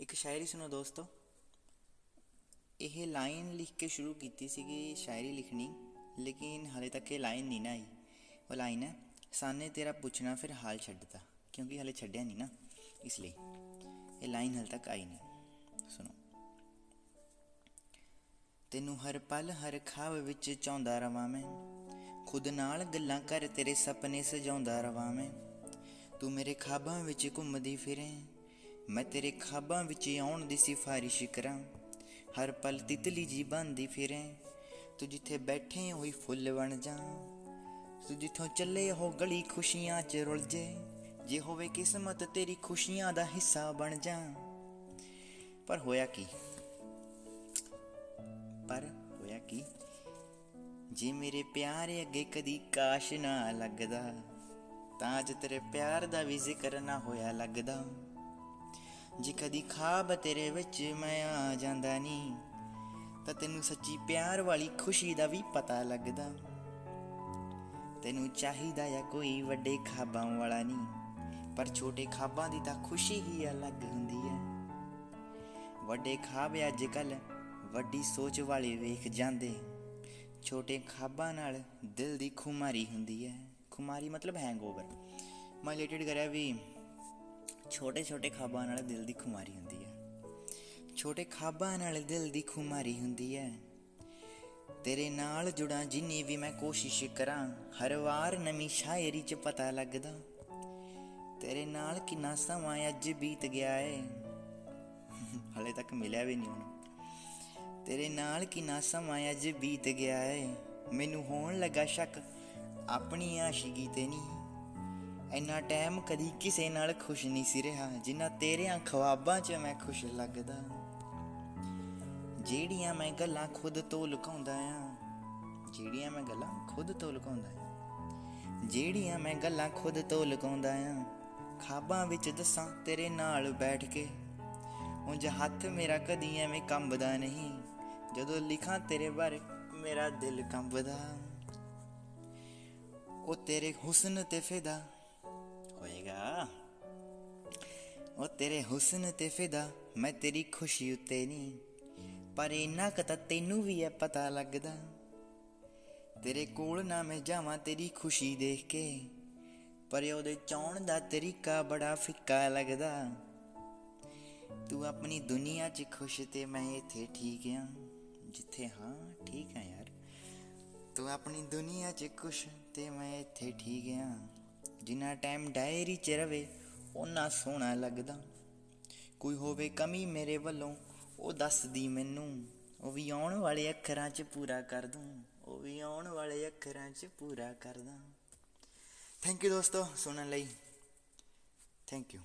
ਇੱਕ ਸ਼ਾਇਰੀ ਸੁਣੋ ਦੋਸਤੋ। ਇਹ ਲਾਈਨ ਲਿਖ ਕੇ ਸ਼ੁਰੂ ਕੀਤੀ ਸੀਗੀ ਸ਼ਾਇਰੀ ਲਿਖਣੀ, ਲੇਕਿਨ ਹਲੇ ਤੱਕ ਇਹ ਲਾਈਨ ਨਹੀਂ ਨਾ ਆਈ। ਉਹ ਲਾਈਨ ਹੈ, ਸਾਨੇ ਤੇਰਾ ਪੁੱਛਣਾ ਫਿਰ ਹਾਲ ਛੱਡਦਾ ਕਿਉਂਕਿ ਹਲੇ ਛੱਡਿਆ ਨਹੀਂ ਨਾ, ਇਸ ਲਈ। ਇਹ ਲਾਈਨ ਹਲੇ ਤੱਕ ਆਈ ਨਹੀਂ। ਸੁਣੋ। ਤੈਨੂੰ ਹਰ ਪਲ ਹਰ ਖਾਬ ਵਿੱਚ ਚਾਹੁੰਦਾ ਰਵਾਂ ਮੈਂ, ਖੁਦ ਨਾਲ ਗੱਲਾਂ ਕਰ ਤੇਰੇ ਸੁਪਨੇ ਸਜਾਉਂਦਾ ਰਵਾਂ ਮੈਂ, ਤੂੰ ਮੇਰੇ ਖਾਬਾਂ ਵਿੱਚ ਘੁੰਮਦੀ ਫਿਰੇ ਮੈਂ ਤੇਰੇ ਖਾਬਾਂ ਵਿੱਚ ਆਉਣ ਦੀ ਸਿਫਾਰਿਸ਼ ਕਰਾਂ। ਹਰ ਪਲ ਤਿਤਲੀ ਜੀ ਬੰਦੀ ਫਿਰੇ। ਤੂੰ ਜਿੱਥੇ ਬੈਠੇ ਹੋਈ ਫੁੱਲ ਬਣ ਜਾ। ਤੂੰ ਜਿੱਥੋਂ ਚੱਲੇ ਹੋ ਗਲੀ ਖੁਸ਼ੀਆਂ 'ਚ ਰੁਲ ਜੇ। ਜੇ ਹੋਵੇ ਕਿਸਮਤ ਤੇਰੀ ਖੁਸ਼ੀਆਂ ਦਾ ਹਿੱਸਾ ਬਣ ਜਾ। ਪਰ ਹੋਇਆ ਕੀ? ਪਰ ਹੋਇਆ ਕੀ? ਜੇ ਮੇਰੇ ਪਿਆਰ ਅੱਗੇ ਕਦੀ ਕਾਸ਼ ਨਾ ਲੱਗਦਾ, ਤਾਂ ਅੱਜ ਤੇਰੇ ਪਿਆਰ ਦਾ ਵੀ ਜ਼ਿਕਰ ਨਾ ਹੋਇਆ ਲੱਗਦਾ। ਜੇ ਕਦੀ ਖਾਬ ਤੇਰੇ ਵਿੱਚ ਮੈਂ ਆ ਜਾਂਦਾ ਨਹੀਂ ਤਾਂ ਤੈਨੂੰ ਸੱਚੀ ਪਿਆਰ ਵਾਲੀ ਖੁਸ਼ੀ ਦਾ ਵੀ ਪਤਾ ਲੱਗਦਾ। ਤੈਨੂੰ ਚਾਹੀਦਾ ਆ ਕੋਈ ਵੱਡੇ ਖਾਬਾਂ ਵਾਲਾ ਨਹੀਂ ਪਰ ਛੋਟੇ ਖਾਬਾਂ ਦੀ ਤਾਂ ਖੁਸ਼ੀ ਹੀ ਅਲੱਗ ਹੁੰਦੀ ਹੈ ਵੱਡੇ ਖਾਬ ਅੱਜ ਕੱਲ ਵੱਡੀ ਸੋਚ ਵਾਲੇ ਵੇਖ ਜਾਂਦੇ। ਛੋਟੇ ਖਾਬਾਂ ਨਾਲ ਦਿਲ ਦੀ ਖੁਮਾਰੀ ਹੁੰਦੀ ਹੈ ਖੁਮਾਰੀ ਮਤਲਬ ਹੈਂਗਓਵਰ ਮੈਂ ਰਿਲੇਟਡ ਕਰਿਆ ਵੀ ਛੋਟੇ ਛੋਟੇ ਖਾਬਾਂ ਨਾਲ ਦਿਲ ਦੀ ਖੁਮਾਰੀ ਹੁੰਦੀ ਹੈ। ਛੋਟੇ ਖਾਬਾਂ ਨਾਲ ਦਿਲ ਦੀ ਖੁਮਾਰੀ ਹੁੰਦੀ ਹੈ। ਤੇਰੇ ਨਾਲ ਜੁੜਾਂ ਜਿੰਨੀ ਵੀ ਮੈਂ ਕੋਸ਼ਿਸ਼ ਕਰਾਂ, ਹਰ ਵਾਰ ਨਵੀਂ ਸ਼ਾਇਰੀ 'ਚ ਪਤਾ ਲੱਗਦਾ। ਤੇਰੇ ਨਾਲ ਕਿੰਨਾ ਸਮਾਂ ਅੱਜ ਬੀਤ ਗਿਆ ਏ। ਹਲੇ ਤੱਕ ਮਿਲਿਆ ਵੀ ਨਹੀਂ ਹੁਣ। ਤੇਰੇ ਨਾਲ ਕਿੰਨਾ ਸਮਾਂ ਅੱਜ ਬੀਤ ਗਿਆ ਏ। ਮੈਨੂੰ ਹੋਣ ਲੱਗਾ ਸ਼ੱਕ, ਆਪਣੀ ਆਸ਼ਿਕੀ ਤੇ ਨਹੀਂ। ਇੰਨਾ ਟਾਈਮ ਕਦੀ ਕਿਸੇ ਨਾਲ ਖੁਸ਼ ਨਹੀਂ ਸੀ ਰਿਹਾ, ਜਿੰਨਾ ਤੇਰਿਆਂ ਖਵਾਬਾਂ 'ਚ ਮੈਂ ਖੁਸ਼ ਲੱਗਦਾ। ਜਿਹੜੀਆਂ ਮੈਂ ਗੱਲਾਂ ਖੁਦ ਤੋਂ ਲੁਕਾਉਂਦਾ ਆ, ਜਿਹੜੀਆਂ ਮੈਂ ਗੱਲਾਂ ਖੁਦ ਤੋਂ ਲੁਕਾਉਂਦਾ ਆ, ਜਿਹੜੀਆਂ ਮੈਂ ਗੱਲਾਂ ਖੁਦ ਤੋਂ ਲੁਕਾਉਂਦਾ ਆ, ਖਾਬਾਂ ਵਿੱਚ ਦੱਸਾਂ ਤੇਰੇ ਨਾਲ ਬੈਠ ਕੇ। ਉਂਝ ਹੱਥ ਮੇਰਾ ਕਦੀ ਐਵੇਂ ਕੰਬਦਾ ਨਹੀਂ, ਜਦੋਂ ਲਿਖਾਂ ਤੇਰੇ ਬਾਰੇ ਮੇਰਾ ਦਿਲ ਕੰਬਦਾ। ਉਹ ਤੇਰੇ ਹੁਸਨ ਤੇ ਫਿਦਾ ਉਹ ਤੇਰੇ ਹੁਸਨ ਤੇ ਫਿਦਾ, ਮੈਂ ਤੇਰੀ ਖੁਸ਼ੀ ਉੱਤੇ ਨਹੀਂ ਪਰ ਇੰਨਾ ਕੁ ਤਾਂ ਤੈਨੂੰ ਵੀ ਹੈ ਪਤਾ ਲੱਗਦਾ। ਤੇਰੇ ਕੋਲ ਨਾ ਮੈਂ ਜਾਵਾਂ ਤੇਰੀ ਖੁਸ਼ੀ ਦੇਖ ਕੇ। ਪਰ ਉਹਦੇ ਚਾਉਣ ਦਾ ਤਰੀਕਾ ਬੜਾ ਫਿੱਕਾ ਲੱਗਦਾ। ਤੂੰ ਆਪਣੀ ਦੁਨੀਆ 'ਚ ਖੁਸ਼ ਤੇ ਮੈਂ ਇੱਥੇ ਠੀਕ ਆ। ਜਿੱਥੇ ਹਾਂ, ਠੀਕ ਆ ਯਾਰ। ਤੂੰ ਆਪਣੀ ਦੁਨੀਆ 'ਚ ਖੁਸ਼ ਤੇ ਮੈਂ ਇੱਥੇ ਠੀਕ ਆ। ਜਿੰਨਾ ਟਾਈਮ ਡਾਇਰੀ 'ਚ ਰਵੇ ਉਹਨਾਂ ਸੋਹਣਾ ਲੱਗਦਾ। ਕੋਈ ਹੋਵੇ ਕਮੀ ਮੇਰੇ ਵੱਲੋਂ, ਉਹ ਦੱਸਦੀ ਮੈਨੂੰ, ਉਹ ਵੀ ਆਉਣ ਵਾਲੇ ਅੱਖਰਾਂ 'ਚ ਪੂਰਾ ਕਰ ਦੂੰ, ਉਹ ਵੀ ਆਉਣ ਵਾਲੇ ਅੱਖਰਾਂ 'ਚ ਪੂਰਾ ਕਰਦਾ ਥੈਂਕ ਯੂ ਦੋਸਤੋ ਸੁਣਨ ਲਈ। Thank you